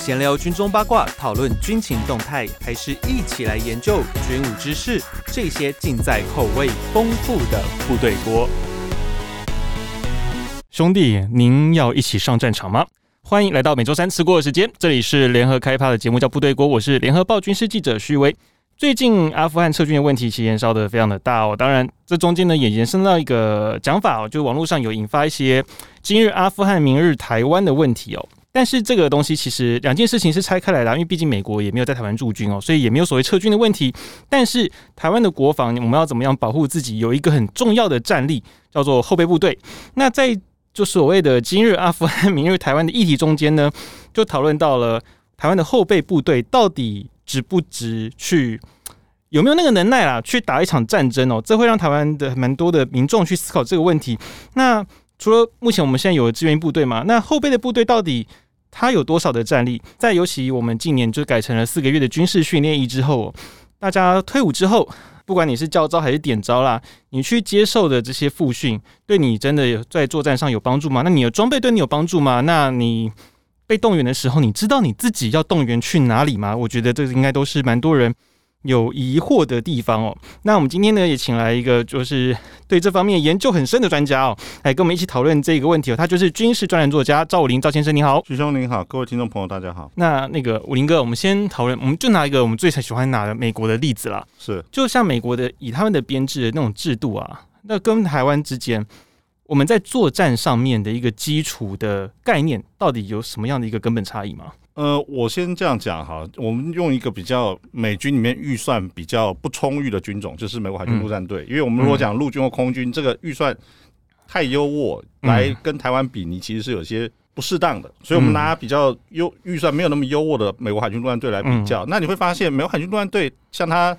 闲聊军中八卦，讨论军情动态，还是一起来研究军武知识？这些尽在口味丰富的部队锅。兄弟，您要一起上战场吗？欢迎来到每周三吃锅的时间，这里是联合开发的节目，叫部队锅，我是联合报军事记者徐威。最近阿富汗撤军的问题其实延烧得非常的大哦，当然这中间呢也延伸到一个讲法哦，就网络上有引发一些今日阿富汗，明日台湾的问题哦。但是这个东西其实两件事情是拆开来的，因为毕竟美国也没有在台湾驻军哦，所以也没有所谓撤军的问题。但是台湾的国防，我们要怎么样保护自己？有一个很重要的战力叫做后备部队。那在就所谓的今日阿富汗，明日台湾的议题中间呢，就讨论到了台湾的后备部队到底。值不值去？有没有那个能耐啦？去打一场战争哦？这会让台湾的蛮多的民众去思考这个问题。那除了目前我们现在有的志愿部队嘛？那后备的部队到底它有多少的战力？在尤其我们近年就改成了四个月的军事训练役之后，大家退伍之后，不管你是教招还是点招啦，你去接受的这些复训，对你真的有在作战上有帮助吗？那你的装备对你有帮助吗？那你？被动员的时候，你知道你自己要动员去哪里吗？我觉得这应该都是蛮多人有疑惑的地方哦。那我们今天呢，也请来一个就是对这方面研究很深的专家哦，来跟我们一起讨论这个问题哦。他就是军事专栏作家赵武林赵先生，你好，徐兄您好，各位听众朋友大家好。那那个武林哥，我们先讨论，我们就拿一个我们最喜欢拿的美国的例子啦。是，就像美国的以他们的编制的那种制度啊，那跟台湾之间。我们在作战上面的一个基础的概念，到底有什么样的一个根本差异吗？呃，我先这样讲哈，我们用一个比较美军里面预算比较不充裕的军种，就是美国海军陆战队。嗯、因为我们如果讲陆军或空军，嗯、这个预算太优渥，来跟台湾比，你其实是有些不适当的。所以我们拿比较优预算没有那么优渥的美国海军陆战队来比较，嗯、那你会发现，美国海军陆战队像他。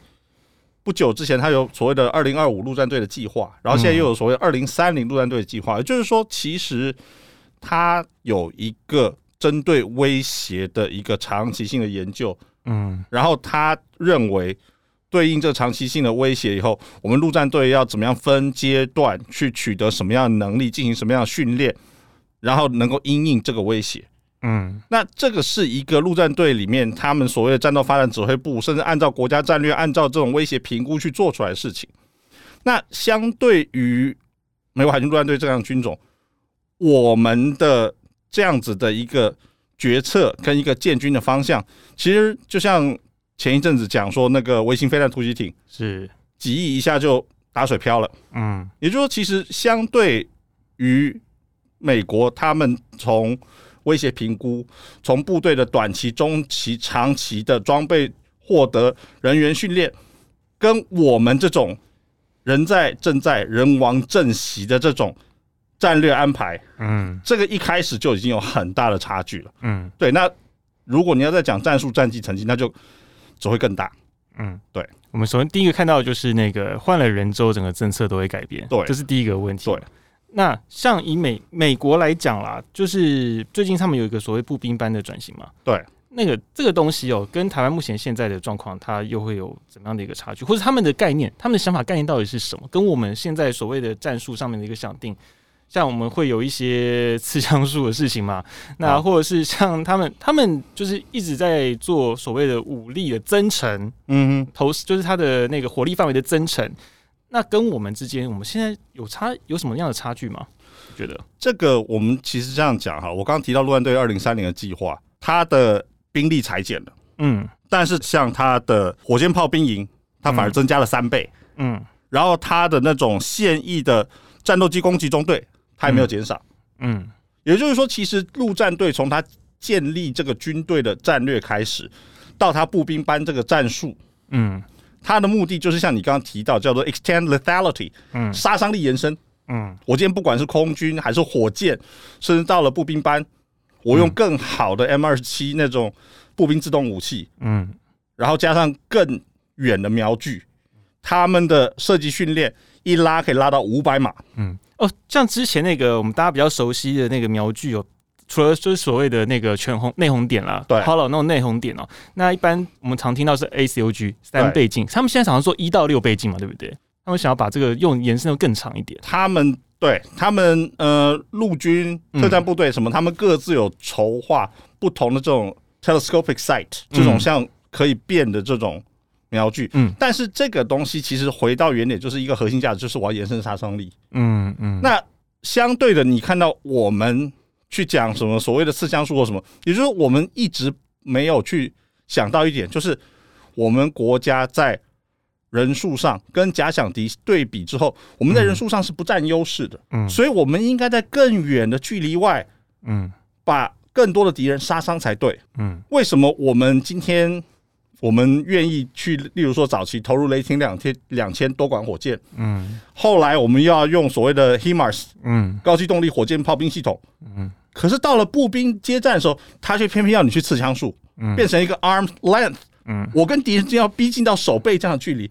不久之前，他有所谓的“二零二五陆战队”的计划，然后现在又有所谓“二零三零陆战队”的计划。也就是说，其实他有一个针对威胁的一个长期性的研究。嗯，然后他认为，对应这长期性的威胁以后，我们陆战队要怎么样分阶段去取得什么样的能力，进行什么样的训练，然后能够因应这个威胁。嗯，那这个是一个陆战队里面他们所谓的战斗发展指挥部，甚至按照国家战略，按照这种威胁评估去做出来的事情。那相对于美国海军陆战队这样的军种，我们的这样子的一个决策跟一个建军的方向，其实就像前一阵子讲说，那个微型飞弹突击艇是。几亿一下就打水漂了。嗯，也就是说，其实相对于美国，他们从威胁评估，从部队的短期、中期、长期的装备获得、人员训练，跟我们这种人在正在、人亡政息的这种战略安排，嗯，这个一开始就已经有很大的差距了，嗯，对。那如果你要再讲战术、战绩、成绩，那就只会更大，嗯，对。我们首先第一个看到的就是那个换了人之后，整个政策都会改变，对，这是第一个问题，对。那像以美美国来讲啦，就是最近他们有一个所谓步兵班的转型嘛，对，那个这个东西哦、喔，跟台湾目前现在的状况，它又会有怎么样的一个差距，或者他们的概念，他们的想法概念到底是什么？跟我们现在所谓的战术上面的一个想定，像我们会有一些刺枪术的事情嘛，那或者是像他们，他们就是一直在做所谓的武力的增程，嗯哼，投就是他的那个火力范围的增程。那跟我们之间，我们现在有差有什么样的差距吗？觉得？这个我们其实这样讲哈，我刚刚提到陆战队二零三零的计划，它的兵力裁减了，嗯，但是像它的火箭炮兵营，它反而增加了三倍，嗯，然后它的那种现役的战斗机攻击中队，它也没有减少，嗯，也就是说，其实陆战队从他建立这个军队的战略开始，到他步兵班这个战术，嗯。他的目的就是像你刚刚提到，叫做 extend lethality，嗯，杀伤力延伸，嗯，我今天不管是空军还是火箭，甚至到了步兵班，我用更好的 M 二十七那种步兵自动武器，嗯，然后加上更远的瞄具，他们的射击训练一拉可以拉到五百码，嗯，哦，像之前那个我们大家比较熟悉的那个瞄具哦。除了就是所谓的那个全红内红点啦，对，Hollow 那种内红点哦、喔，那一般我们常听到是 ACOG 三倍镜，他们现在常常说一到六倍镜嘛，对不对？他们想要把这个用延伸的更长一点。他们对他们呃陆军特战部队什么，嗯、他们各自有筹划不同的这种 telescopic sight 这种像可以变的这种瞄具，嗯，但是这个东西其实回到原点就是一个核心价值，就是我要延伸杀伤力，嗯嗯。那相对的，你看到我们去讲什么所谓的刺枪术或什么，也就是说我们一直没有去想到一点，就是我们国家在人数上跟假想敌对比之后，我们在人数上是不占优势的，嗯，所以我们应该在更远的距离外，嗯，把更多的敌人杀伤才对，嗯，为什么我们今天我们愿意去，例如说早期投入雷霆两千两千多管火箭，嗯，后来我们要用所谓的 HIMARS，嗯，高机动力火箭炮兵系统，嗯，可是到了步兵接战的时候，他却偏偏要你去刺枪术，嗯，变成一个 arm length，嗯，我跟敌人就要逼近到手背这样的距离，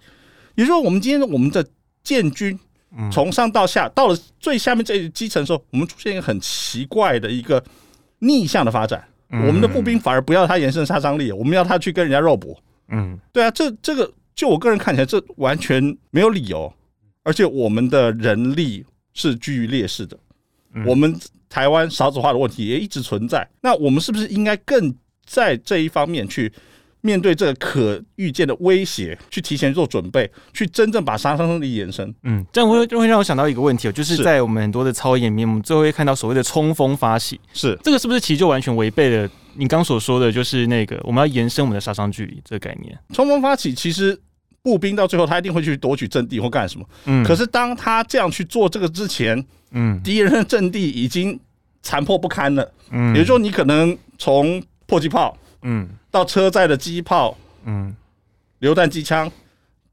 也就是说，我们今天我们的建军从上到下到了最下面这一基层的时候，我们出现一个很奇怪的一个。逆向的发展，我们的步兵反而不要他延伸杀伤力，我们要他去跟人家肉搏。嗯，对啊，这这个就我个人看起来，这完全没有理由，而且我们的人力是居于劣势的。我们台湾少子化的问题也一直存在，那我们是不是应该更在这一方面去？面对这个可预见的威胁，去提前做准备，去真正把杀伤力延伸。嗯，这样会就会让我想到一个问题哦，就是在我们很多的操演里面，我们最后会看到所谓的冲锋发起。是这个是不是其实就完全违背了你刚所说的，就是那个我们要延伸我们的杀伤距离这个概念？冲锋发起，其实步兵到最后他一定会去夺取阵地或干什么。嗯，可是当他这样去做这个之前，嗯，敌人的阵地已经残破不堪了。嗯，也就是说，你可能从迫击炮。嗯，到车载的机炮，嗯，榴弹机枪，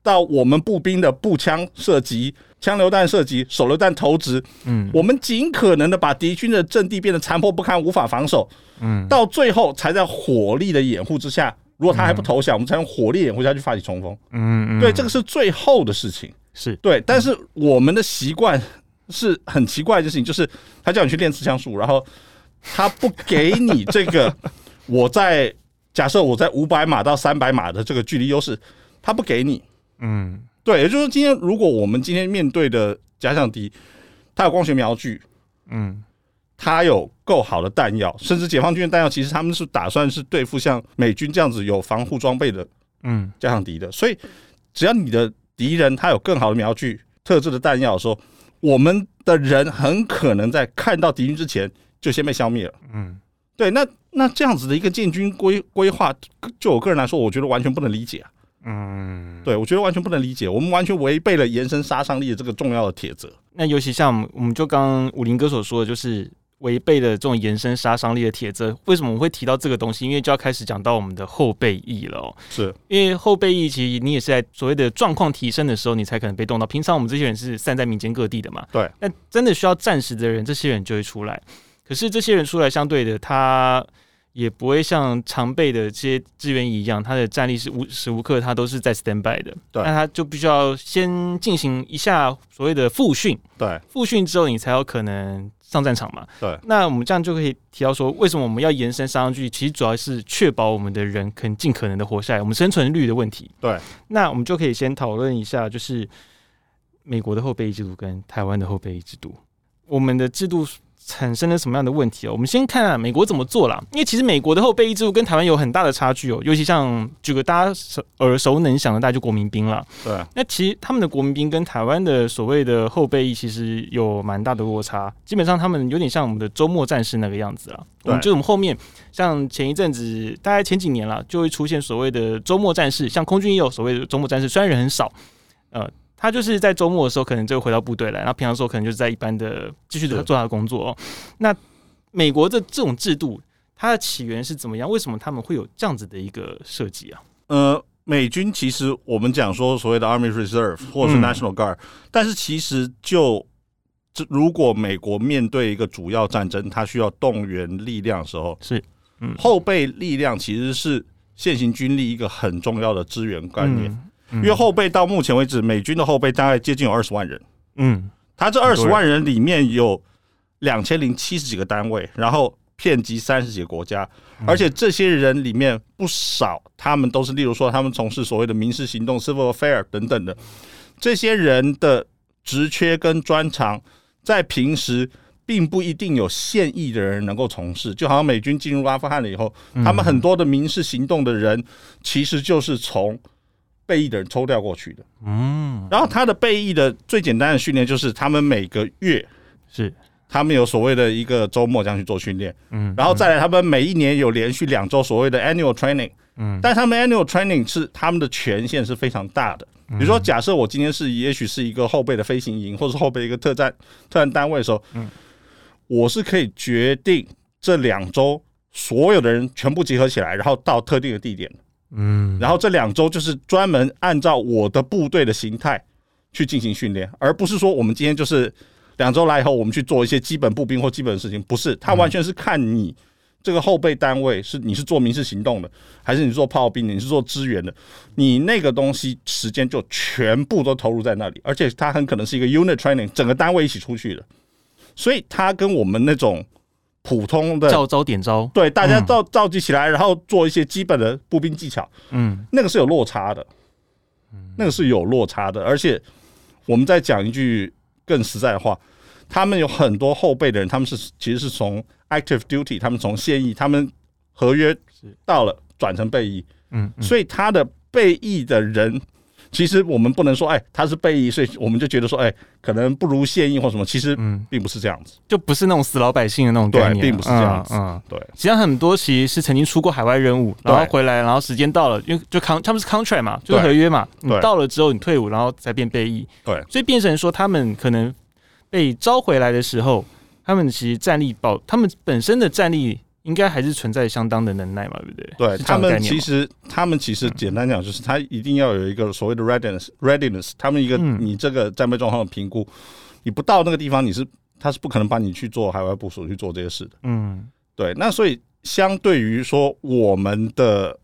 到我们步兵的步枪射击、枪榴弹射击、手榴弹投掷，嗯，我们尽可能的把敌军的阵地变得残破不堪、无法防守，嗯，到最后才在火力的掩护之下，如果他还不投降，我们才用火力掩护下去发起冲锋，嗯嗯，对，这个是最后的事情，是。对，但是我们的习惯是很奇怪的事情，就是他叫你去练刺枪术，然后他不给你这个。我在假设我在五百码到三百码的这个距离优势，他不给你，嗯，对，也就是说，今天如果我们今天面对的假想敌，他有光学瞄具，嗯，他有够好的弹药，甚至解放军的弹药，其实他们是打算是对付像美军这样子有防护装备的，嗯，假想敌的，所以只要你的敌人他有更好的瞄具、特制的弹药的时候，我们的人很可能在看到敌军之前就先被消灭了，嗯。对，那那这样子的一个建军规规划，就我个人来说，我觉得完全不能理解啊。嗯，对，我觉得完全不能理解，我们完全违背了延伸杀伤力的这个重要的铁则。那尤其像我们就刚刚武林哥所说的，就是违背了这种延伸杀伤力的铁则。为什么我会提到这个东西？因为就要开始讲到我们的后备役了哦。是因为后备役，其实你也是在所谓的状况提升的时候，你才可能被动到。平常我们这些人是散在民间各地的嘛。对。那真的需要战时的人，这些人就会出来。可是这些人出来，相对的，他也不会像常备的这些志愿役一样，它的战力是无时无刻它都是在 stand by 的。对，那他就必须要先进行一下所谓的复训。对，复训之后你才有可能上战场嘛。对，那我们这样就可以提到说，为什么我们要延伸杀伤距离？其实主要是确保我们的人可以尽可能的活下来，我们生存率的问题。对，那我们就可以先讨论一下，就是美国的后备役制度跟台湾的后备役制度，我们的制度。产生了什么样的问题哦？我们先看啊，美国怎么做啦。因为其实美国的后备役制度跟台湾有很大的差距哦。尤其像举个大家耳熟能详的，大家就国民兵了。对，那其实他们的国民兵跟台湾的所谓的后备役其实有蛮大的落差。基本上他们有点像我们的周末战士那个样子啊。对，就我们后面像前一阵子，大概前几年了，就会出现所谓的周末战士，像空军也有所谓的周末战士，虽然人很少，呃。他就是在周末的时候，可能就回到部队来，然后平常时候可能就是在一般的继续做他的工作哦。那美国的这种制度，它的起源是怎么样？为什么他们会有这样子的一个设计啊？呃，美军其实我们讲说所谓的 Army Reserve 或者是 National Guard，嗯，但是其实就这如果美国面对一个主要战争，它需要动员力量的时候，是嗯，后备力量其实是现行军力一个很重要的资源概念。嗯因为后备到目前为止，美军的后备大概接近有二十万人。嗯，他这二十万人里面有两千零七十几个单位，然后遍及三十几个国家，而且这些人里面不少，他们都是例如说他们从事所谓的民事行动 （civil affair） 等等的。这些人的职缺跟专长，在平时并不一定有现役的人能够从事。就好像美军进入阿富汗了以后，他们很多的民事行动的人，其实就是从备役的人抽调过去的。嗯，然后他的备役的最简单的训练就是他们每个月是。他们有所谓的一个周末这样去做训练，嗯，然后再来，他们每一年有连续两周所谓的 annual training，嗯，但他们 annual training 是他们的权限是非常大的。比如说，假设我今天是也许是一个后备的飞行营，或者是后备一个特战特战单位的时候，嗯，我是可以决定这两周所有的人全部集合起来，然后到特定的地点，嗯，然后这两周就是专门按照我的部队的形态去进行训练，而不是说我们今天就是。两周来以后，我们去做一些基本步兵或基本的事情，不是，他完全是看你这个后备单位是你是做民事行动的，还是你做炮兵的，你是做支援的，你那个东西时间就全部都投入在那里，而且他很可能是一个 unit training，整个单位一起出去的，所以他跟我们那种普通的照招点招，对，大家召召集起来，然后做一些基本的步兵技巧，嗯，那个是有落差的，那个是有落差的，而且我们再讲一句。更实在的话，他们有很多后备的人，他们是其实是从 active duty，他们从现役，他们合约到了转成备役，嗯，所以他的备役的人，其实我们不能说，哎，他是被役，所以我们就觉得说，哎，可能不如现役或什么，其实并不是这样子，就不是那种死老百姓的那种概念，并不是这样子，嗯，对。实际上很多其实是曾经出过海外任务，然后回来，然后时间到了，因为就 con 他们是 contract 嘛，就是合约嘛，你到了之后你退伍，然后再变备役，对，所以变成说他们可能。被招回来的时候，他们其实战力保，他们本身的战力应该还是存在相当的能耐嘛，对不对？对，他们其实，他们其实简单讲就是，他一定要有一个所谓的 readiness，readiness，他们一个你这个战备状况的评估，你不到那个地方，你是他是不可能帮你去做海外部署去做这些事的。嗯，对。那所以相对于说我们的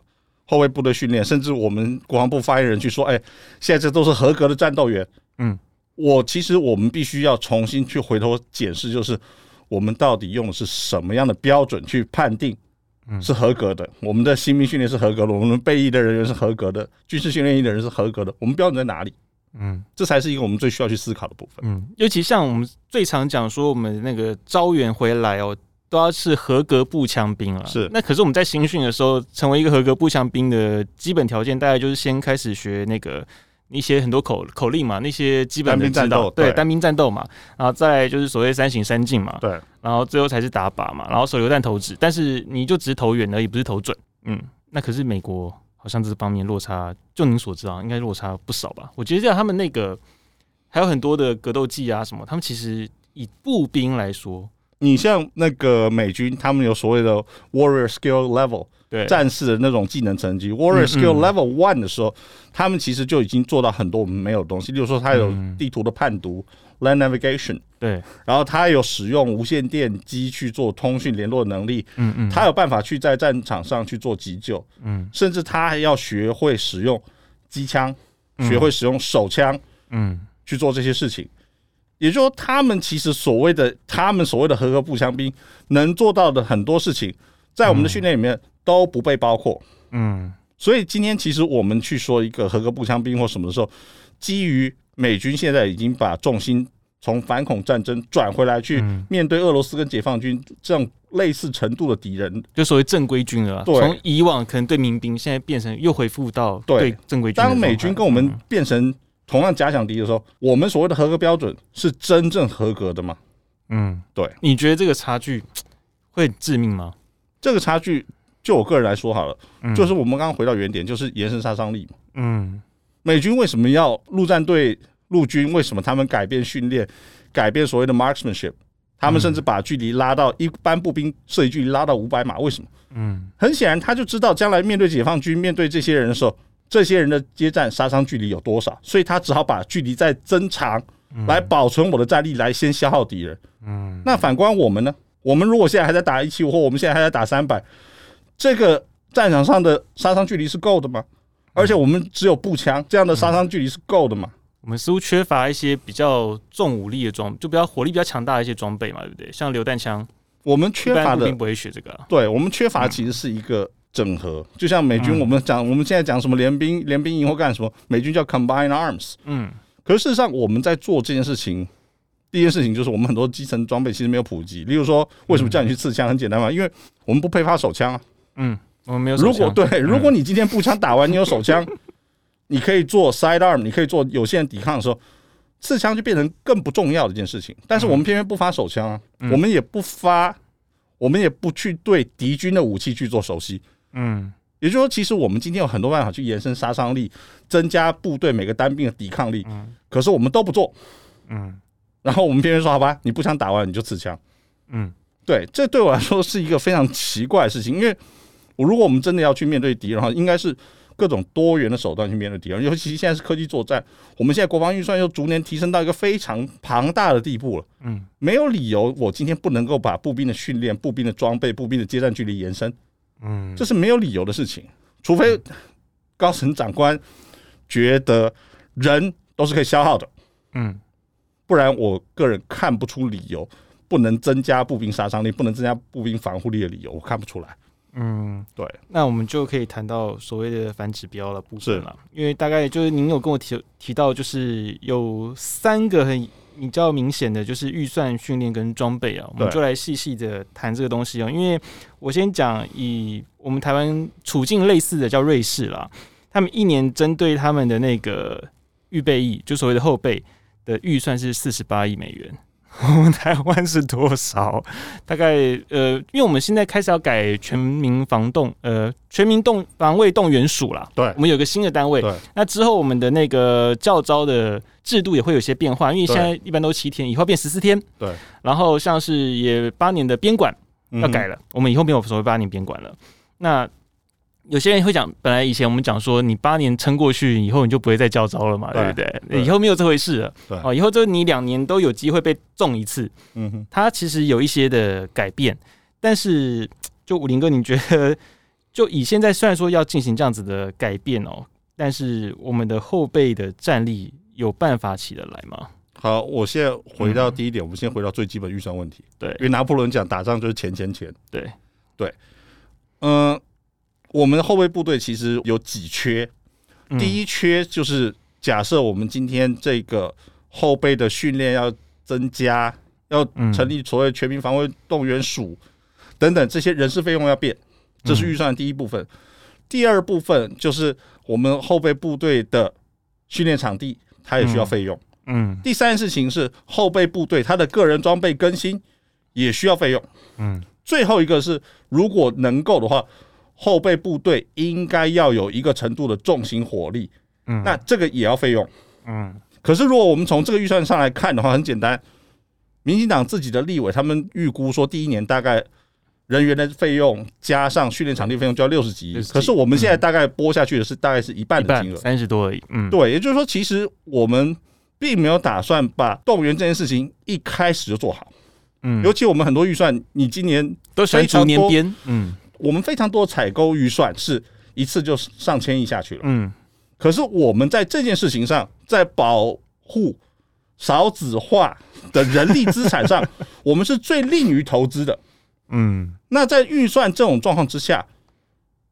后卫部队训练，甚至我们国防部发言人去说，哎，现在这都是合格的战斗员。嗯。我其实我们必须要重新去回头检视，就是我们到底用的是什么样的标准去判定是合格的？我们的新兵训练是合格的，我们备役的人员是合格的，军事训练营的人是合格的，我们标准在哪里？嗯，这才是一个我们最需要去思考的部分。嗯，尤其像我们最常讲说，我们那个招员回来哦，都要是合格步枪兵了。是，那可是我们在新训的时候，成为一个合格步枪兵的基本条件，大概就是先开始学那个。一些很多口口令嘛，那些基本的战斗，对，单兵战斗嘛，然后再就是所谓三行三进嘛，对，然后最后才是打靶嘛，然后手榴弹投掷，但是你就只是投远而已，不是投准，嗯，那可是美国好像这方面落差，就您所知啊，应该落差不少吧？我觉得像他们那个还有很多的格斗技啊什么，他们其实以步兵来说，你像那个美军，他们有所谓的 warrior skill level。对。战士的那种技能层级，Warrior Skill Level One 的时候，他们其实就已经做到很多我们没有的东西。例如说，他有地图的判读，Land Navigation，对，然后他有使用无线电机去做通讯联络的能力，嗯嗯，他有办法去在战场上去做急救，嗯，甚至他还要学会使用机枪，学会使用手枪，嗯，去做这些事情。也就是说，他们其实所谓的他们所谓的合格步枪兵能做到的很多事情，在我们的训练里面。都不被包括，嗯，所以今天其实我们去说一个合格步枪兵或什么的时候，基于美军现在已经把重心从反恐战争转回来，去面对俄罗斯跟解放军这样类似程度的敌人，就所谓正规军了。对，从以往可能对民兵，现在变成又恢复到对正规军。当美军跟我们变成同样假想敌的时候，我们所谓的合格标准是真正合格的吗？嗯，对。你觉得这个差距会致命吗？这个差距。就我个人来说好了，就是我们刚刚回到原点，就是延伸杀伤力嘛。嗯，美军为什么要陆战队、陆军？为什么他们改变训练，改变所谓的 marksmanship？他们甚至把距离拉到一般步兵射击距离拉到五百码？为什么？嗯，很显然他就知道将来面对解放军、面对这些人的时候，这些人的接战杀伤距离有多少，所以他只好把距离再增长，来保存我的战力，来先消耗敌人。嗯，那反观我们呢？我们如果现在还在打一七五，或我们现在还在打三百。这个战场上的杀伤距离是够的吗？而且我们只有步枪，这样的杀伤距离是够的吗？我们似乎缺乏一些比较重武力的装，就比较火力比较强大的一些装备嘛，对不对？像榴弹枪，我们缺乏的，并不会学这个。对，我们缺乏其实是一个整合。就像美军，我们讲我们现在讲什么联兵联兵营或干什么，美军叫 combine arms。嗯，可是事实上我们在做这件事情第一件事情就是我们很多基层装备其实没有普及。例如说，为什么叫你去刺枪？很简单嘛，因为我们不配发手枪啊。嗯，我们没有。如果对，如果你今天步枪打完，你有手枪，你可以做 side arm，你可以做有限抵抗的时候，刺枪就变成更不重要的一件事情。但是我们偏偏不发手枪啊，我们也不发，我们也不去对敌军的武器去做熟悉。嗯。也就是说，其实我们今天有很多办法去延伸杀伤力，增加部队每个单兵的抵抗力。嗯。可是我们都不做。嗯。然后我们偏偏说：“好吧，你步枪打完你就刺枪。”嗯。对，这对我来说是一个非常奇怪的事情，因为我如果我们真的要去面对敌人的话，应该是各种多元的手段去面对敌人。尤其现在是科技作战，我们现在国防预算又逐年提升到一个非常庞大的地步了。嗯。没有理由我今天不能够把步兵的训练、步兵的装备、步兵的接战距离延伸。嗯，这是没有理由的事情，除非高层长官觉得人都是可以消耗的，嗯，不然我个人看不出理由不能增加步兵杀伤力、不能增加步兵防护力的理由，我看不出来。嗯，对，那我们就可以谈到所谓的反指标的部分了，因为大概就是您有跟我提提到，就是有三个很。比较明显的就是预算、训练跟装备啊，我们就来细细的谈这个东西哦。因为我先讲以我们台湾处境类似的叫瑞士啦，他们一年针对他们的那个预备役，就所谓的后备的预算是四十八亿美元。我们台湾是多少？大概呃，因为我们现在开始要改全民防动呃全民动防卫动员署啦。对，我们有个新的单位。对，那之后我们的那个教招的制度也会有些变化，因为现在一般都七天，以后变十四天。对，然后像是也八年的编管要改了，嗯、我们以后没有所谓八年编管了。那有些人会讲，本来以前我们讲说，你八年撑过去以后，你就不会再交招了嘛，对不对？对，以后没有这回事了。对，哦，以后就你两年都有机会被中一次。嗯哼，它其实有一些的改变，但是就武林哥，你觉得就以现在虽然说要进行这样子的改变哦，但是我们的后备的战力有办法起得来吗？好，我现在回到第一点，嗯、我们先回到最基本预算问题。对，因为拿破仑讲打仗就是钱钱钱。对，对，嗯。我们的后备部队其实有几缺，第一缺就是假设我们今天这个后备的训练要增加，要成立所谓全民防卫动员署等等，这些人事费用要变，这是预算的第一部分。第二部分就是我们后备部队的训练场地，它也需要费用。嗯。第三件事情是后备部队他的个人装备更新也需要费用。嗯。最后一个是如果能够的话。后备部队应该要有一个程度的重型火力，嗯，那这个也要费用，嗯。可是如果我们从这个预算上来看的话，很简单，民进党自己的立委他们预估说，第一年大概人员的费用加上训练场地费用就要六十几亿，可是我们现在大概拨下去的是大概是一半的金额，三十多而已，嗯，对，也就是说，其实我们并没有打算把动员这件事情一开始就做好，嗯，尤其我们很多预算，你今年都是逐年编，嗯。我们非常多采购预算是一次就上千亿下去了，嗯，可是我们在这件事情上，在保护少子化的人力资产上，我们是最吝于投资的，嗯，那在预算这种状况之下，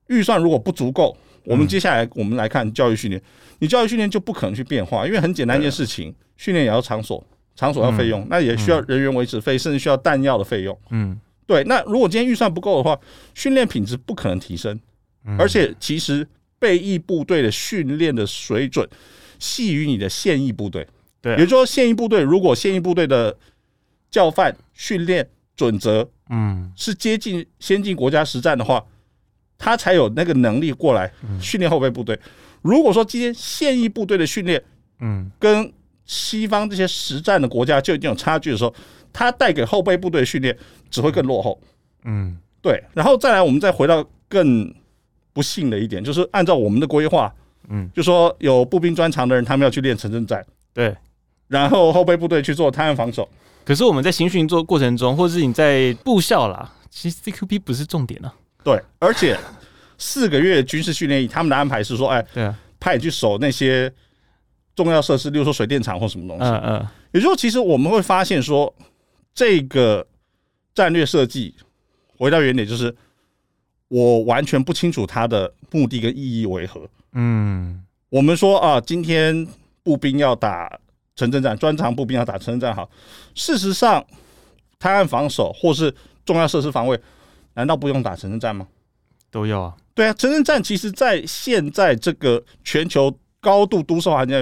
预算如果不足够，我们接下来我们来看教育训练，你教育训练就不可能去变化，因为很简单一件事情，训练也要场所，场所要费用，那也需要人员维持费，甚至需要弹药的费用，嗯。对，那如果今天预算不够的话，训练品质不可能提升，而且其实备役部队的训练的水准系于你的现役部队。对，也就是说，现役部队如果现役部队的教范训练准则，嗯，是接近先进国家实战的话，他才有那个能力过来训练后备部队。如果说今天现役部队的训练，嗯，跟西方这些实战的国家就已经有差距的时候，他带给后备部队训练只会更落后。嗯，对。然后再来，我们再回到更不幸的一点，就是按照我们的规划，嗯，就说有步兵专长的人，他们要去练城镇战，对。然后后备部队去做滩岸防守。可是我们在行训做过程中，或者是你在部校啦，其实 CQB 不是重点啊。对，而且四个月军事训练营，他们的安排是说，哎，对啊，派你去守那些重要设施，例如说水电厂或什么东西。嗯嗯。也就是说，其实我们会发现说。这个战略设计，回到原点，就是我完全不清楚它的目的跟意义为何。嗯，我们说啊，今天步兵要打城镇战，专长步兵要打城镇战。好，事实上，滩岸防守或是重要设施防卫，难道不用打城镇战吗？都要啊。对啊，城镇战其实，在现在这个全球高度都市化环境，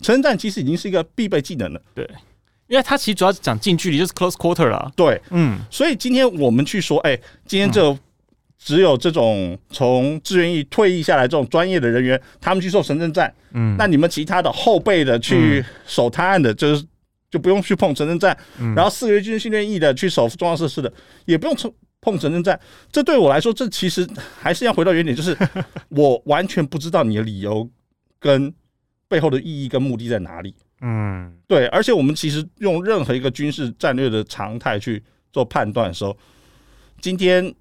城镇战其实已经是一个必备技能了。对，因为它其实主要是讲近距离，就是 close quarter 啦。对，嗯，所以今天我们去说，哎，今天这只有这种从志愿役退役下来这种专业的人员，他们去做城镇战，嗯，那你们其他的后辈的去守滩岸的，就是就不用去碰城镇战，然后四个月军事训练役的去守重要设施的，也不用从。碰城镇战，这对我来说，这其实还是要回到原点，就是 我完全不知道你的理由跟背后的意义跟目的在哪里。嗯，对。而且我们其实用任何一个军事战略的常态去做判断的时候，今天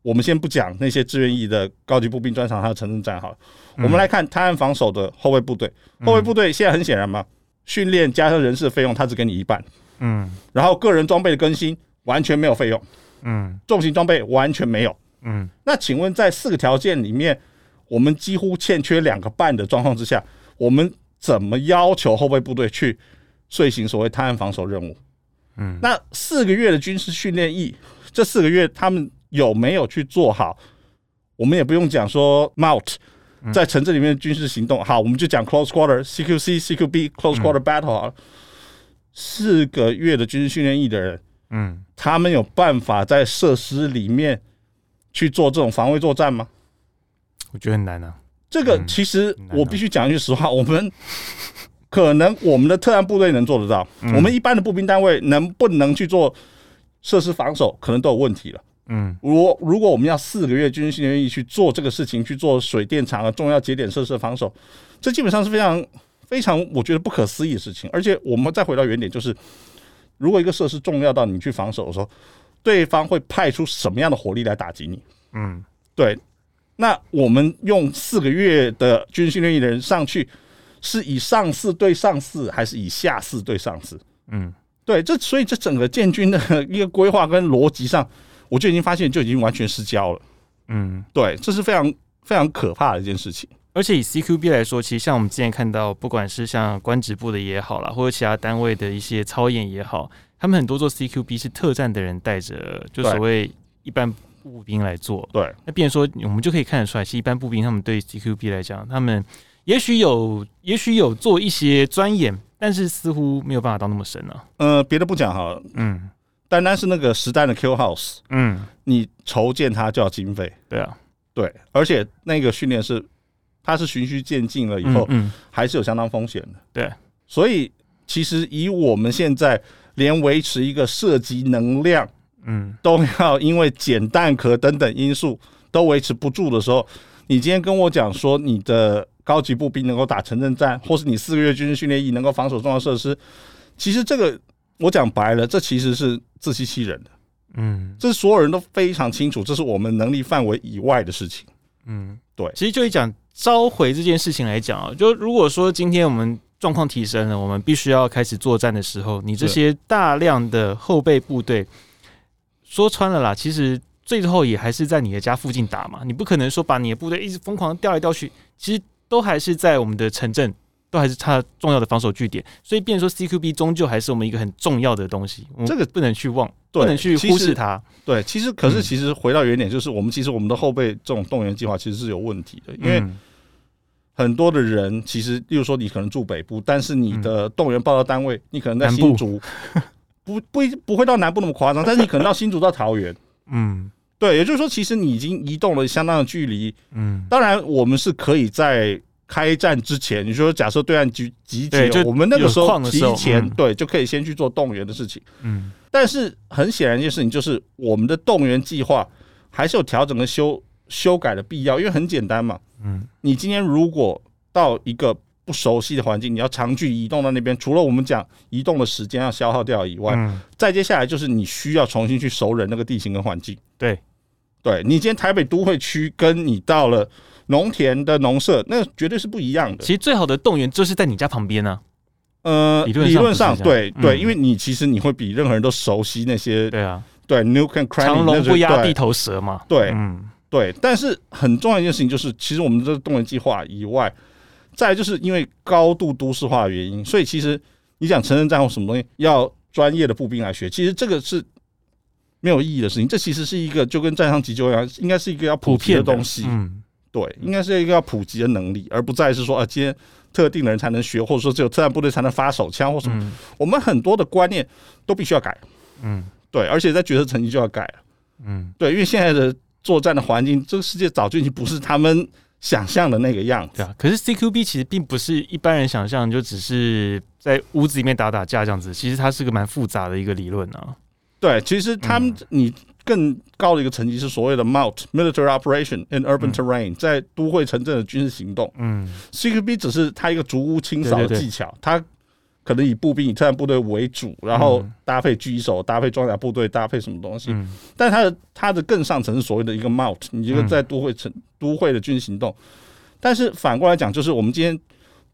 我们先不讲那些志愿役的高级步兵专场，还有城镇战好了，我们来看滩岸防守的后卫部队。后卫部队现在很显然嘛，训练加上人事的费用，他只给你一半。嗯，然后个人装备的更新完全没有费用。嗯，重型装备完全没有。嗯，那请问在四个条件里面，我们几乎欠缺两个半的状况之下，我们怎么要求后备部队去遂行所谓滩岸防守任务？嗯，那四个月的军事训练役，这四个月他们有没有去做好？我们也不用讲说 Mount 在城镇里面的军事行动，好，我们就讲 Close Quarter CQC CQB Close Quarter Battle 好了。四个月的军事训练役的人。嗯，他们有办法在设施里面去做这种防卫作战吗？我觉得很难啊。这个其实我必须讲一句实话，我们 可能我们的特战部队能做得到，我们一般的步兵单位能不能去做设施防守，可能都有问题了。嗯，如如果我们要四个月军事训练役去做这个事情，去做水电厂啊重要节点设施的防守，这基本上是非常非常我觉得不可思议的事情。而且我们再回到原点，就是。如果一个设施重要到你去防守的时候，对方会派出什么样的火力来打击你？嗯，对。那我们用四个月的军训练役的人上去，是以上四对上四，还是以下四对上四？嗯，对。这所以这整个建军的一个规划跟逻辑上，我就已经发现就已经完全失焦了。嗯，对，这是非常非常可怕的一件事情。而且以 CQB 来说，其实像我们之前看到，不管是像官职部的也好啦，或者其他单位的一些操演也好，他们很多做 CQB 是特战的人带着，就所谓一般步兵来做。对，那变说，我们就可以看得出来，其实一般步兵他们对 CQB 来讲，他们也许有，也许有做一些钻研，但是似乎没有办法到那么深啊。呃，别的不讲哈，嗯，单单是那个实弹的 Kill House，嗯，你筹建它就要经费。对啊，对，而且那个训练是。它是循序渐进了以后，嗯还是有相当风险的。对，所以其实以我们现在连维持一个射击能量，嗯，都要因为减弹壳等等因素都维持不住的时候，你今天跟我讲说你的高级步兵能够打城镇战，或是你四个月军事训练营能够防守重要设施，其实这个我讲白了，这其实是自欺欺人的。嗯，这是所有人都非常清楚，这是我们能力范围以外的事情。嗯，对，其实就一讲。召回这件事情来讲啊，就如果说今天我们状况提升了，我们必须要开始作战的时候，你这些大量的后备部队，说穿了啦，其实最后也还是在你的家附近打嘛，你不可能说把你的部队一直疯狂调来调去，其实都还是在我们的城镇，都还是它重要的防守据点，所以变成说 CQB 终究还是我们一个很重要的东西，这个不能去忘，不能去忽视它。对，其实可是其实回到原点，就是我们其实我们的后备这种动员计划其实是有问题的，因为。很多的人其实，例如说你可能住北部，但是你的动员报到单位，你可能在新竹，不不不会到南部那么夸张，但是你可能到新竹到桃园，嗯，对，也就是说，其实你已经移动了相当的距离，嗯，当然我们是可以在开战之前，你说假设对岸集集结，我们那个时候提前对就可以先去做动员的事情，嗯，但是很显然一件事情就是我们的动员计划还是有调整和修修改的必要，因为很简单嘛。嗯，你今天如果到一个不熟悉的环境，你要长距移动到那边，除了我们讲移动的时间要消耗掉以外，嗯，再接下来就是你需要重新去熟人那个地形跟环境。对，对你今天台北都会区跟你到了农田的农舍，那绝对是不一样的。其实最好的动员就是在你家旁边呢。呃，理论上对对，因为你其实你会比任何人都熟悉那些。对啊，对，Nook and Cranny，长龙不压地头蛇嘛。对，嗯。对，但是很重要一件事情就是，其实我们这个动员计划以外，再来就是因为高度都市化的原因，所以其实你想城镇战或什么东西，要专业的步兵来学，其实这个是没有意义的事情。这其实是一个就跟战场急救一样，应该是一个要普及的东西。嗯，对，应该是一个要普及的能力，而不再是说啊，今天特定的人才能学，或者说只有特战部队才能发手枪或什么。嗯、我们很多的观念都必须要改。嗯，对，而且在决策层级就要改。嗯，对，因为现在的作战的环境，这个世界早就已经不是他们想象的那个样子。对啊，可是 CQB 其实并不是一般人想象，就只是在屋子里面打打架这样子。其实它是个蛮复杂的一个理论啊。对，其实他们你更高的一个层级是所谓的 MOUT Military Operation in Urban Terrain，在都会城镇的军事行动。嗯，CQB 只是它一个逐屋清扫的技巧，它。可能以步兵、以特战部队为主，然后搭配狙击手、搭配装甲部队、搭配什么东西。嗯、但它的它的更上层是所谓的一个 mount，你这个在都会城、嗯、都会的军事行动。但是反过来讲，就是我们今天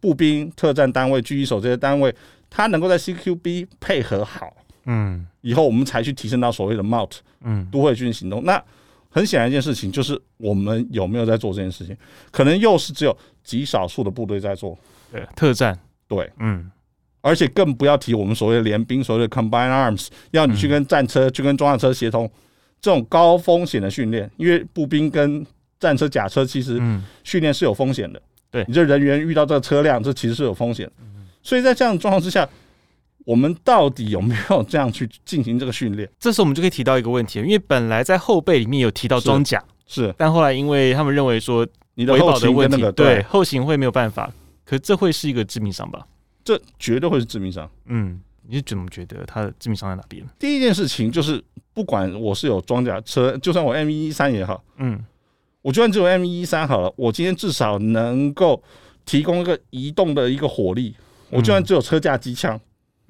步兵、特战单位、狙击手这些单位，它能够在 CQB 配合好，嗯，以后我们才去提升到所谓的 mount，嗯，都会军事行动。那很显然一件事情就是，我们有没有在做这件事情？可能又是只有极少数的部队在做。对，特战，对，嗯。而且更不要提我们所谓的联兵，所谓的 combined arms，要你去跟战车、去跟装甲车协同，这种高风险的训练，因为步兵跟战车、甲车其实训练是有风险的。对，你这人员遇到这个车辆，这其实是有风险。所以在这样的状况之下，我们到底有没有这样去进行这个训练？这时候我们就可以提到一个问题，因为本来在后备里面有提到装甲，是，但后来因为他们认为说你的后勤跟那个对后勤会没有办法，可这会是一个致命伤吧？这绝对会是致命伤。嗯，你怎么觉得它的致命伤在哪边？第一件事情就是，不管我是有装甲车，就算我 M 一三也好，嗯，我就算只有 M 一三好了，我今天至少能够提供一个移动的一个火力。我就算只有车架机枪。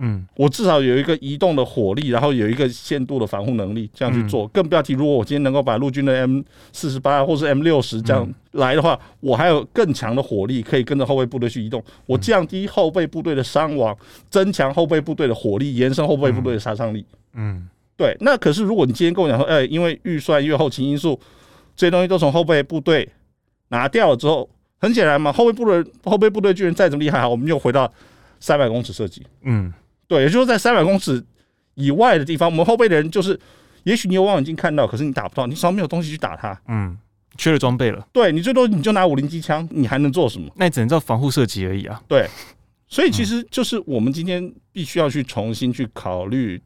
嗯，我至少有一个移动的火力，然后有一个限度的防护能力，这样去做。更不要提，如果我今天能够把陆军的 M 四十八或是 M 六十这样来的话，我还有更强的火力可以跟着后备部队去移动。我降低后备部队的伤亡，增强后备部队的火力，延伸后备部队的杀伤力。嗯，对。那可是如果你今天跟我讲说，哎，因为预算，因为后勤因素，这些东西都从后备部队拿掉了之后，很显然嘛，后备部队后备部队军人再怎么厉害，好，我们又回到三百公尺射击。嗯。对，也就是说，在三百公尺以外的地方，我们后备的人就是，也许你有望远镜看到，可是你打不到，你手上没有东西去打他。嗯，缺了装备了。对，你最多你就拿五零机枪，你还能做什么？那你只能做防护射击而已啊。对，所以其实就是我们今天必须要去重新去考虑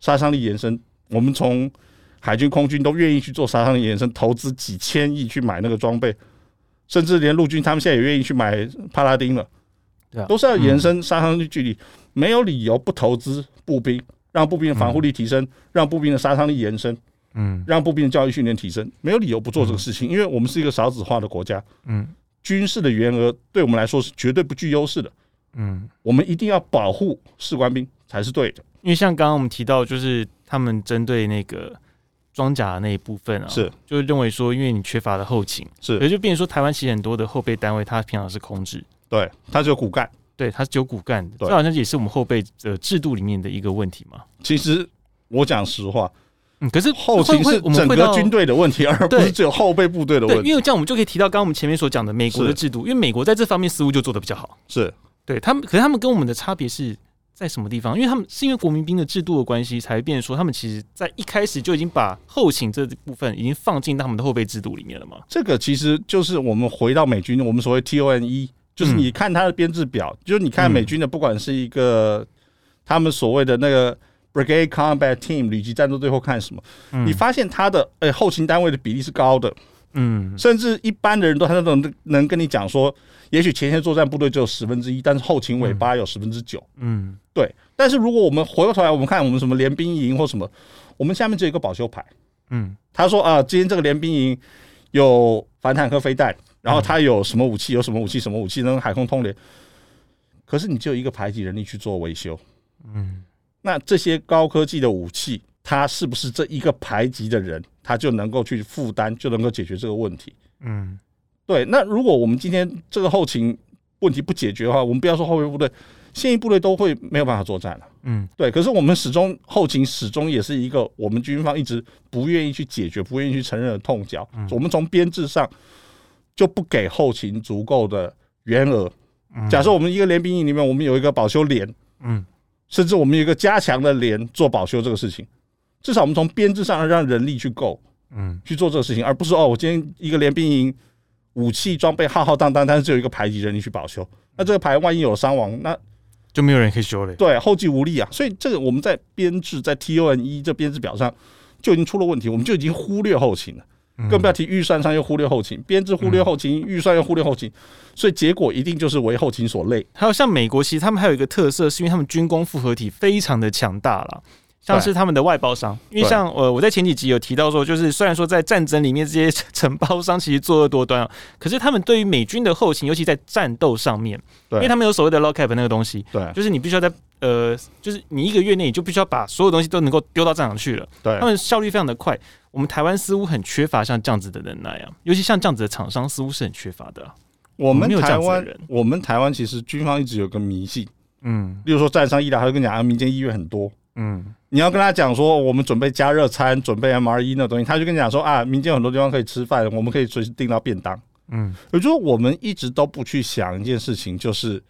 杀伤力延伸。我们从海军、空军都愿意去做杀伤力延伸，投资几千亿去买那个装备，甚至连陆军他们现在也愿意去买帕拉丁了。都是要延伸杀伤力距离，没有理由不投资步兵，让步兵的防护力提升，让步兵的杀伤力延伸，嗯，让步兵的教育训练提升，没有理由不做这个事情，因为我们是一个少子化的国家，嗯，军事的员额对我们来说是绝对不具优势的，嗯，我们一定要保护士官兵才是对的，因为像刚刚我们提到，就是他们针对那个装甲的那一部分啊，是，就是认为说，因为你缺乏了后勤，是，也就变成说，台湾其实很多的后备单位，它平常是空置。对，它只有骨干，对，他是九骨干的，这好像也是我们后备的制度里面的一个问题嘛。其实我讲实话，嗯，可是后勤是整个军队的问题，而不是只有后备部队的问题。因为这样，我们就可以提到刚刚我们前面所讲的美国的制度，因为美国在这方面似乎就做的比较好。是，对他们，可是他们跟我们的差别是在什么地方？因为他们是因为国民兵的制度的关系，才变成说他们其实在一开始就已经把后勤这部分已经放进他们的后备制度里面了嘛。这个其实就是我们回到美军，我们所谓 TONE。就是你看他的编制表，嗯、就是你看美军的，不管是一个他们所谓的那个 Brigade Combat Team 旅级战斗队或看什么，嗯、你发现他的呃、欸、后勤单位的比例是高的，嗯，甚至一般的人都他都能能跟你讲说，也许前线作战部队只有十分之一，但是后勤尾巴有十分之九，嗯，对。但是如果我们回过头来，我们看我们什么联兵营或什么，我们下面只有一个保修牌，嗯，他说啊，今天这个联兵营有反坦克飞弹。然后他有什么武器？有什么武器？什么武器能海空通联？可是你只有一个排级人力去做维修，嗯，那这些高科技的武器，他是不是这一个排级的人，他就能够去负担，就能够解决这个问题？嗯，对。那如果我们今天这个后勤问题不解决的话，我们不要说后备部队，现役部队都会没有办法作战了。嗯，对。可是我们始终后勤始终也是一个我们军方一直不愿意去解决、不愿意去承认的痛脚。我们从编制上。就不给后勤足够的员额。假设我们一个连兵营里面，我们有一个保修连，嗯，甚至我们有一个加强的连做保修这个事情，至少我们从编制上要让人力去够，嗯，去做这个事情，而不是哦，我今天一个连兵营武器装备浩浩荡荡，但是只有一个排级人力去保修，那这个排万一有伤亡，那就没有人可以修了，对，后继无力啊。所以这个我们在编制在 TONE 这编制表上就已经出了问题，我们就已经忽略后勤了。更不要提预算上又忽略后勤，编制忽略后勤，预算又忽略后勤，所以结果一定就是为后勤所累。还有像美国，其实他们还有一个特色，是因为他们军工复合体非常的强大了，像是他们的外包商。因为像呃，我在前几集有提到说，就是虽然说在战争里面这些 承包商其实作恶多端，可是他们对于美军的后勤，尤其在战斗上面，因为他们有所谓的 lockup 那个东西，对，就是你必须要在呃，就是你一个月内你就必须要把所有东西都能够丢到战场去了，对，他们效率非常的快。我们台湾似乎很缺乏像这样子的人耐啊，尤其像这样子的厂商似乎是很缺乏的啊。我们台湾，我们台湾其实军方一直有个迷信，嗯，例如说战伤医疗，他会跟你讲啊，民间医院很多，嗯，你要跟他讲说我们准备加热餐，准备 MRE 那东西，他就跟你讲说啊，民间很多地方可以吃饭，我们可以随时订到便当，嗯，也就是说我们一直都不去想一件事情，就是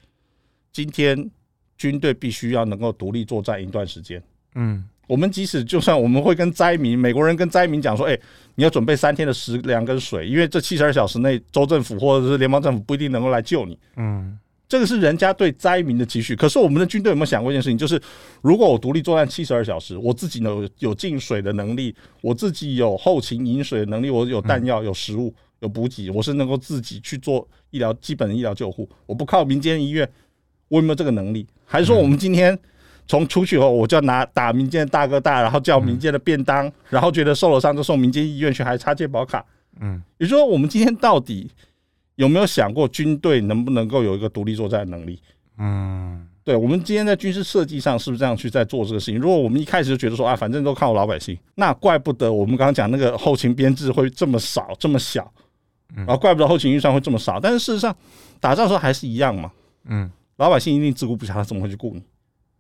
今天军队必须要能够独立作战一段时间，嗯。我们即使就算我们会跟灾民，美国人跟灾民讲说，哎，你要准备三天的食粮跟水，因为这七十二小时内，州政府或者是联邦政府不一定能够来救你。嗯，这个是人家对灾民的期许。可是我们的军队有没有想过一件事情？就是如果我独立作战七十二小时，我自己呢有有进水的能力，我自己有后勤饮水的能力，我有弹药、有食物、有补给，我是能够自己去做医疗基本的医疗救护，我不靠民间医院，我有没有这个能力？还是说我们今天？从出去后，我就要拿打民间的大哥大，然后叫民间的便当，嗯、然后觉得受了伤就送民间医院去，还插健保卡。嗯，也就是说，我们今天到底有没有想过军队能不能够有一个独立作战的能力？嗯，对，我们今天在军事设计上是不是这样去在做这个事情？如果我们一开始就觉得说啊，反正都靠老百姓，那怪不得我们刚刚讲那个后勤编制会这么少、这么小，然后怪不得后勤预算会这么少。但是事实上，打仗的时候还是一样嘛。嗯，老百姓一定自顾不暇，他怎么会去顾你？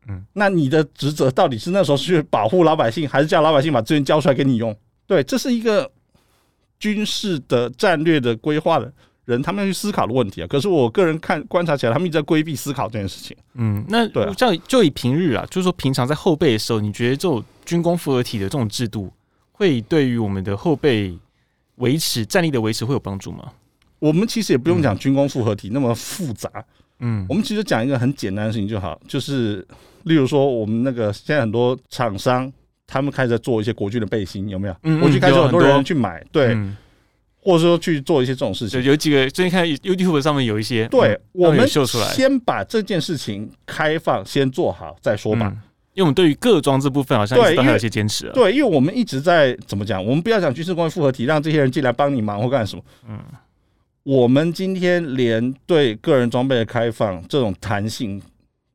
嗯，那你的职责到底是那时候是去保护老百姓，还是叫老百姓把资源交出来给你用？对，这是一个军事的战略的规划的人，他们要去思考的问题啊。可是我个人看观察起来，他们一直在规避思考这件事情。嗯，那对，就以平日啊，就是说平常在后备的时候，你觉得这种军工复合体的这种制度，会对于我们的后备维持战力的维持会有帮助吗？我们其实也不用讲军工复合体那么复杂。嗯，我们其实讲一个很简单的事情就好，就是。例如说，我们那个现在很多厂商，他们开始在做一些国军的背心，有没有？嗯，国军开始有很多人去买，对，或者说去做一些这种事情。有几个最近看 YouTube 上面有一些，对，我们先把这件事情开放，先做好再说吧。因为我们对于各装置部分好像都还有一些坚持。对，因为我们一直在怎么讲？我们不要讲军事工业复合体，让这些人进来帮你忙或干什么。嗯，我们今天连对个人装备的开放这种弹性。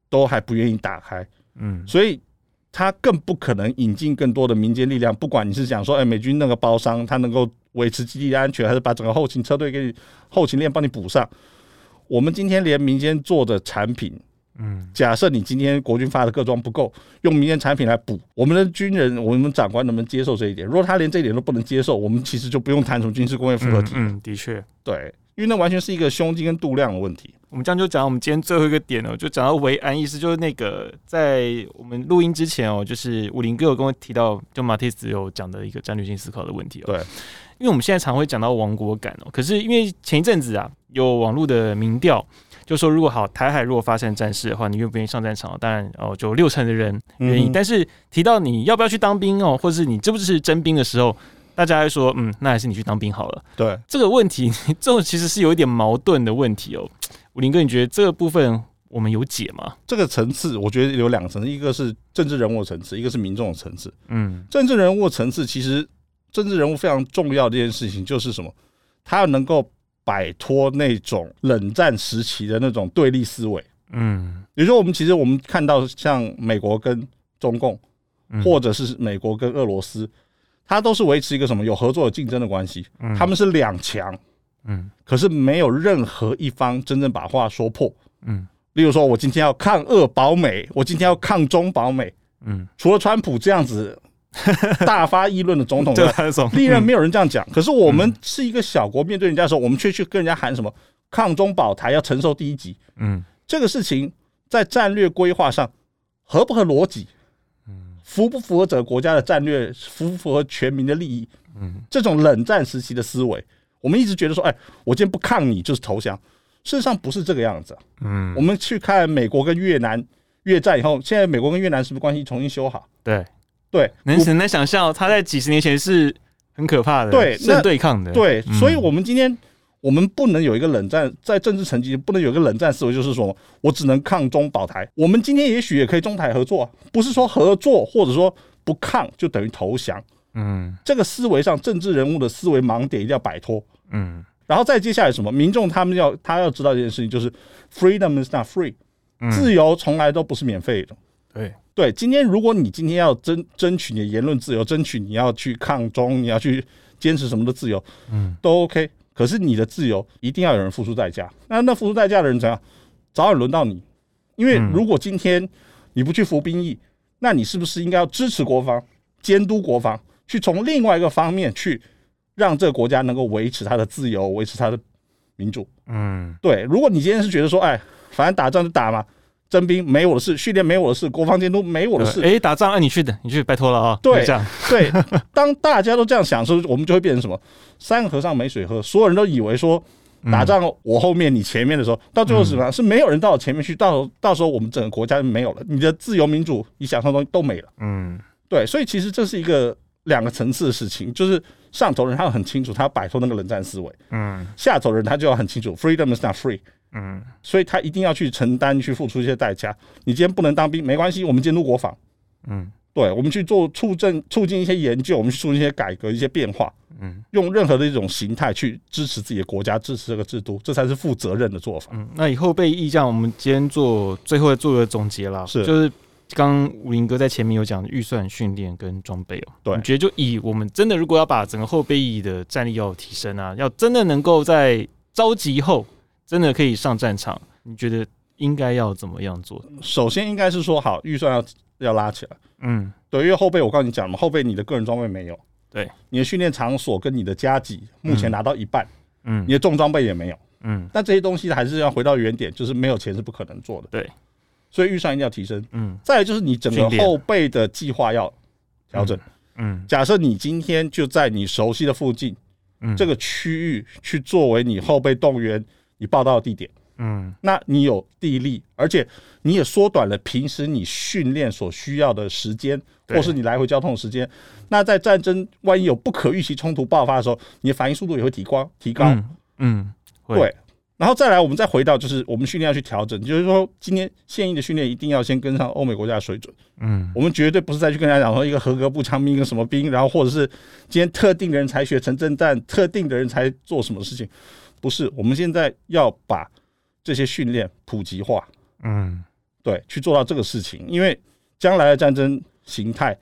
都还不愿意打开，嗯，所以他更不可能引进更多的民间力量。不管你是讲说，哎，美军那个包商他能够维持基地的安全，还是把整个后勤车队给你后勤链帮你补上。我们今天连民间做的产品，嗯，假设你今天国军发的各装不够，用民间产品来补，我们的军人，我们长官能不能接受这一点？如果他连这一点都不能接受，我们其实就不用谈什么军事工业复合体。嗯，的确，对。因为那完全是一个胸襟跟度量的问题。我们这样就讲我们今天最后一个点哦，就讲到维安意思，就是那个在我们录音之前哦，就是武林哥有跟我提到，就马蒂斯有讲的一个战略性思考的问题哦。对，因为我们现在常会讲到亡国感哦，可是因为前一阵子啊，有网络的民调就说，如果好台海如果发生战事的话，你愿不愿意上战场？当然哦，就六成的人愿意。嗯、但是提到你要不要去当兵哦，或者是你支不支持征兵的时候。大家会说，嗯，那还是你去当兵好了。对这个问题，这种其实是有一点矛盾的问题哦。武林哥，你觉得这个部分我们有解吗？这个层次，我觉得有两层，一个是政治人物的层次，一个是民众的层次。嗯，政治人物的层次，其实政治人物非常重要的一件事情就是什么？他要能够摆脱那种冷战时期的那种对立思维。嗯，比如说我们其实我们看到像美国跟中共，或者是美国跟俄罗斯。它都是维持一个什么有合作、有竞争的关系，他们是两强，嗯，可是没有任何一方真正把话说破，嗯，例如说，我今天要抗俄保美，我今天要抗中保美，嗯，除了川普这样子 大发议论的总统，对，历任没有人这样讲。可是我们是一个小国，面对人家的时候，我们却去跟人家喊什么抗中保台，要承受第一击，嗯，这个事情在战略规划上合不合逻辑？嗯符不符合整个国家的战略？符不符合全民的利益？嗯，这种冷战时期的思维，我们一直觉得说，哎，我今天不抗你就是投降。事实上不是这个样子。嗯，我们去看美国跟越南越战以后，现在美国跟越南是不是关系重新修好？对对，能很难想象他在几十年前是很可怕的，对，是对抗的。对，所以我们今天。我们不能有一个冷战，在政治层级不能有一个冷战思维，就是说我只能抗中保台。我们今天也许也可以中台合作，不是说合作或者说不抗就等于投降。嗯，这个思维上政治人物的思维盲点一定要摆脱。嗯，然后再接下来什么？民众他们要他要知道一件事情，就是 freedom is not free，自由从来都不是免费的。对对，今天如果你今天要争争取你的言论自由，争取你要去抗中，你要去坚持什么的自由，嗯，都 OK。可是你的自由一定要有人付出代价，那那付出代价的人怎样？早晚轮到你，因为如果今天你不去服兵役，那你是不是应该要支持国防、监督国防，去从另外一个方面去让这个国家能够维持它的自由、维持它的民主？嗯，对。如果你今天是觉得说，哎，反正打仗就打嘛。征兵没我的事，训练没我的事，国防监督没我的事。哎，打仗啊，你去的，你去，拜托了啊。对，这样对。当大家都这样想的时候，我们就会变成什么？三个和尚没水喝，所有人都以为说打仗我后面你前面的时候，到最后是什么？是没有人到我前面去，到到时候我们整个国家就没有了，你的自由民主你想象的东西都没了。嗯，对。所以其实这是一个两个层次的事情，就是上头人他很清楚，他要摆脱那个冷战思维。嗯，下头人他就要很清楚，freedom is not free。嗯，所以他一定要去承担、去付出一些代价。你今天不能当兵，没关系，我们监督国防。嗯，对，我们去做促进、促进一些研究，我们去做一些改革、一些变化。嗯，用任何的一种形态去支持自己的国家，支持这个制度，这才是负责任的做法。嗯，那以后备役这样，我们今天做最后做个总结啦，是就是刚武林哥在前面有讲预算、训练跟装备哦。对，你觉得就以我们真的如果要把整个后备役的战力要提升啊，要真的能够在召集后。真的可以上战场？你觉得应该要怎么样做？首先应该是说好预算要要拉起来。嗯，对，因为后备我告诉你讲了嘛，后备你的个人装备没有，对，你的训练场所跟你的加给目前拿到一半，嗯，你的重装备也没有，嗯，但这些东西还是要回到原点，就是没有钱是不可能做的。对，所以预算一定要提升。嗯，再来就是你整个后备的计划要调整。嗯，假设你今天就在你熟悉的附近，嗯，这个区域去作为你后备动员。你报到的地点，嗯，那你有地利，而且你也缩短了平时你训练所需要的时间，或是你来回交通的时间。那在战争万一有不可预期冲突爆发的时候，你的反应速度也会提高，提高。嗯，对。然后再来，我们再回到就是我们训练要去调整，就是说今天现役的训练一定要先跟上欧美国家的水准。嗯，我们绝对不是再去跟人家讲说一个合格步枪兵一个什么兵，然后或者是今天特定的人才学城镇战，特定的人才做什么事情。不是，我们现在要把这些训练普及化，嗯，对，去做到这个事情，因为将来的战争形态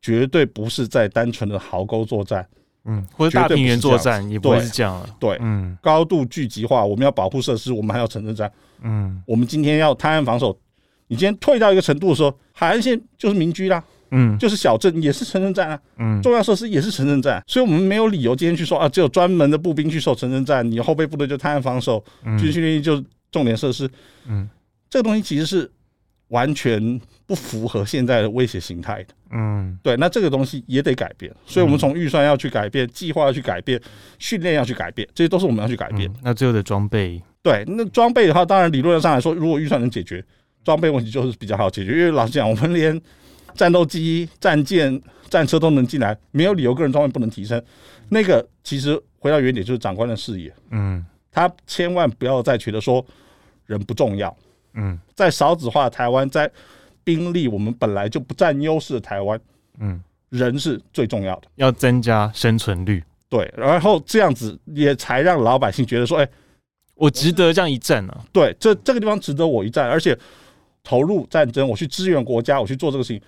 绝对不是在单纯的壕沟作战，嗯，或者大平原作战也不会是这样了，对，嗯，高度聚集化，我们要保护设施，我们还要城镇战，嗯，我们今天要滩岸防守，你今天退到一个程度的时候，海岸线就是民居啦。嗯，就是小镇也是城镇战啊，嗯，重要设施也是城镇战，所以我们没有理由今天去说啊，只有专门的步兵去守城镇战，你后备部队就滩岸防守，军事训练就重点设施，嗯，这个东西其实是完全不符合现在的威胁形态的，嗯，对，那这个东西也得改变，所以我们从预算要去改变，计划要去改变，训练要去改变，这些都是我们要去改变。那最后的装备，对，那装备的话，当然理论上来说，如果预算能解决装备问题，就是比较好解决，因为老实讲，我们连战斗机、战舰、战车都能进来，没有理由个人装备不能提升。那个其实回到原点，就是长官的视野。嗯，他千万不要再觉得说人不重要。嗯，在少子化台湾，在兵力我们本来就不占优势的台湾，嗯，人是最重要的，要增加生存率。对，然后这样子也才让老百姓觉得说，哎，我值得这样一战呢、啊。对，这这个地方值得我一战，而且投入战争，我去支援国家，我去做这个事情。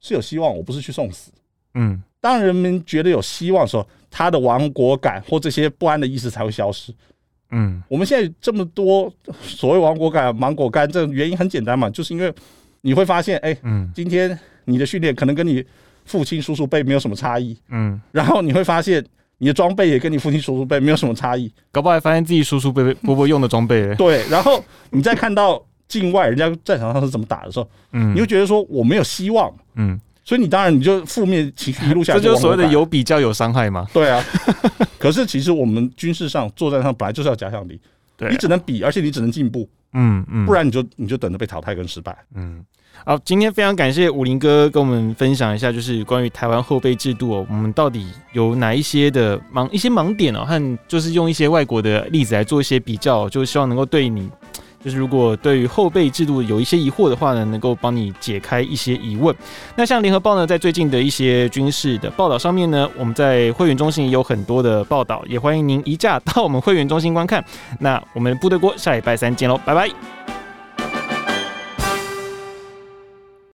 是有希望，我不是去送死。嗯，当人们觉得有希望的时候，他的亡国感或这些不安的意识才会消失。嗯，我们现在这么多所谓亡国感、芒果干，这原因很简单嘛，就是因为你会发现，哎，嗯，今天你的训练可能跟你父亲、叔叔辈没有什么差异。嗯，然后你会发现你的装备也跟你父亲、叔叔辈没有什么差异，搞不好还发现自己叔叔辈伯伯用的装备。对，然后你再看到。境外人家战场上是怎么打的时候，嗯，你会觉得说我没有希望，嗯，所以你当然你就负面情绪一路下来，这就是所谓的有比较有伤害嘛。对啊，可是其实我们军事上作战上本来就是要假想敌，对，你只能比，而且你只能进步，嗯嗯，不然你就你就等着被淘汰跟失败，嗯。好，今天非常感谢武林哥跟我们分享一下，就是关于台湾后备制度哦，我们到底有哪一些的盲一些盲点哦，和就是用一些外国的例子来做一些比较，就希望能够对你，就是如果对于后备制度有一些疑惑的话呢，能够帮你解开一些疑问。那像联合报呢，在最近的一些军事的报道上面呢，我们在会员中心也有很多的报道，也欢迎您移驾到我们会员中心观看。那我们部队锅下礼拜三见喽，拜拜。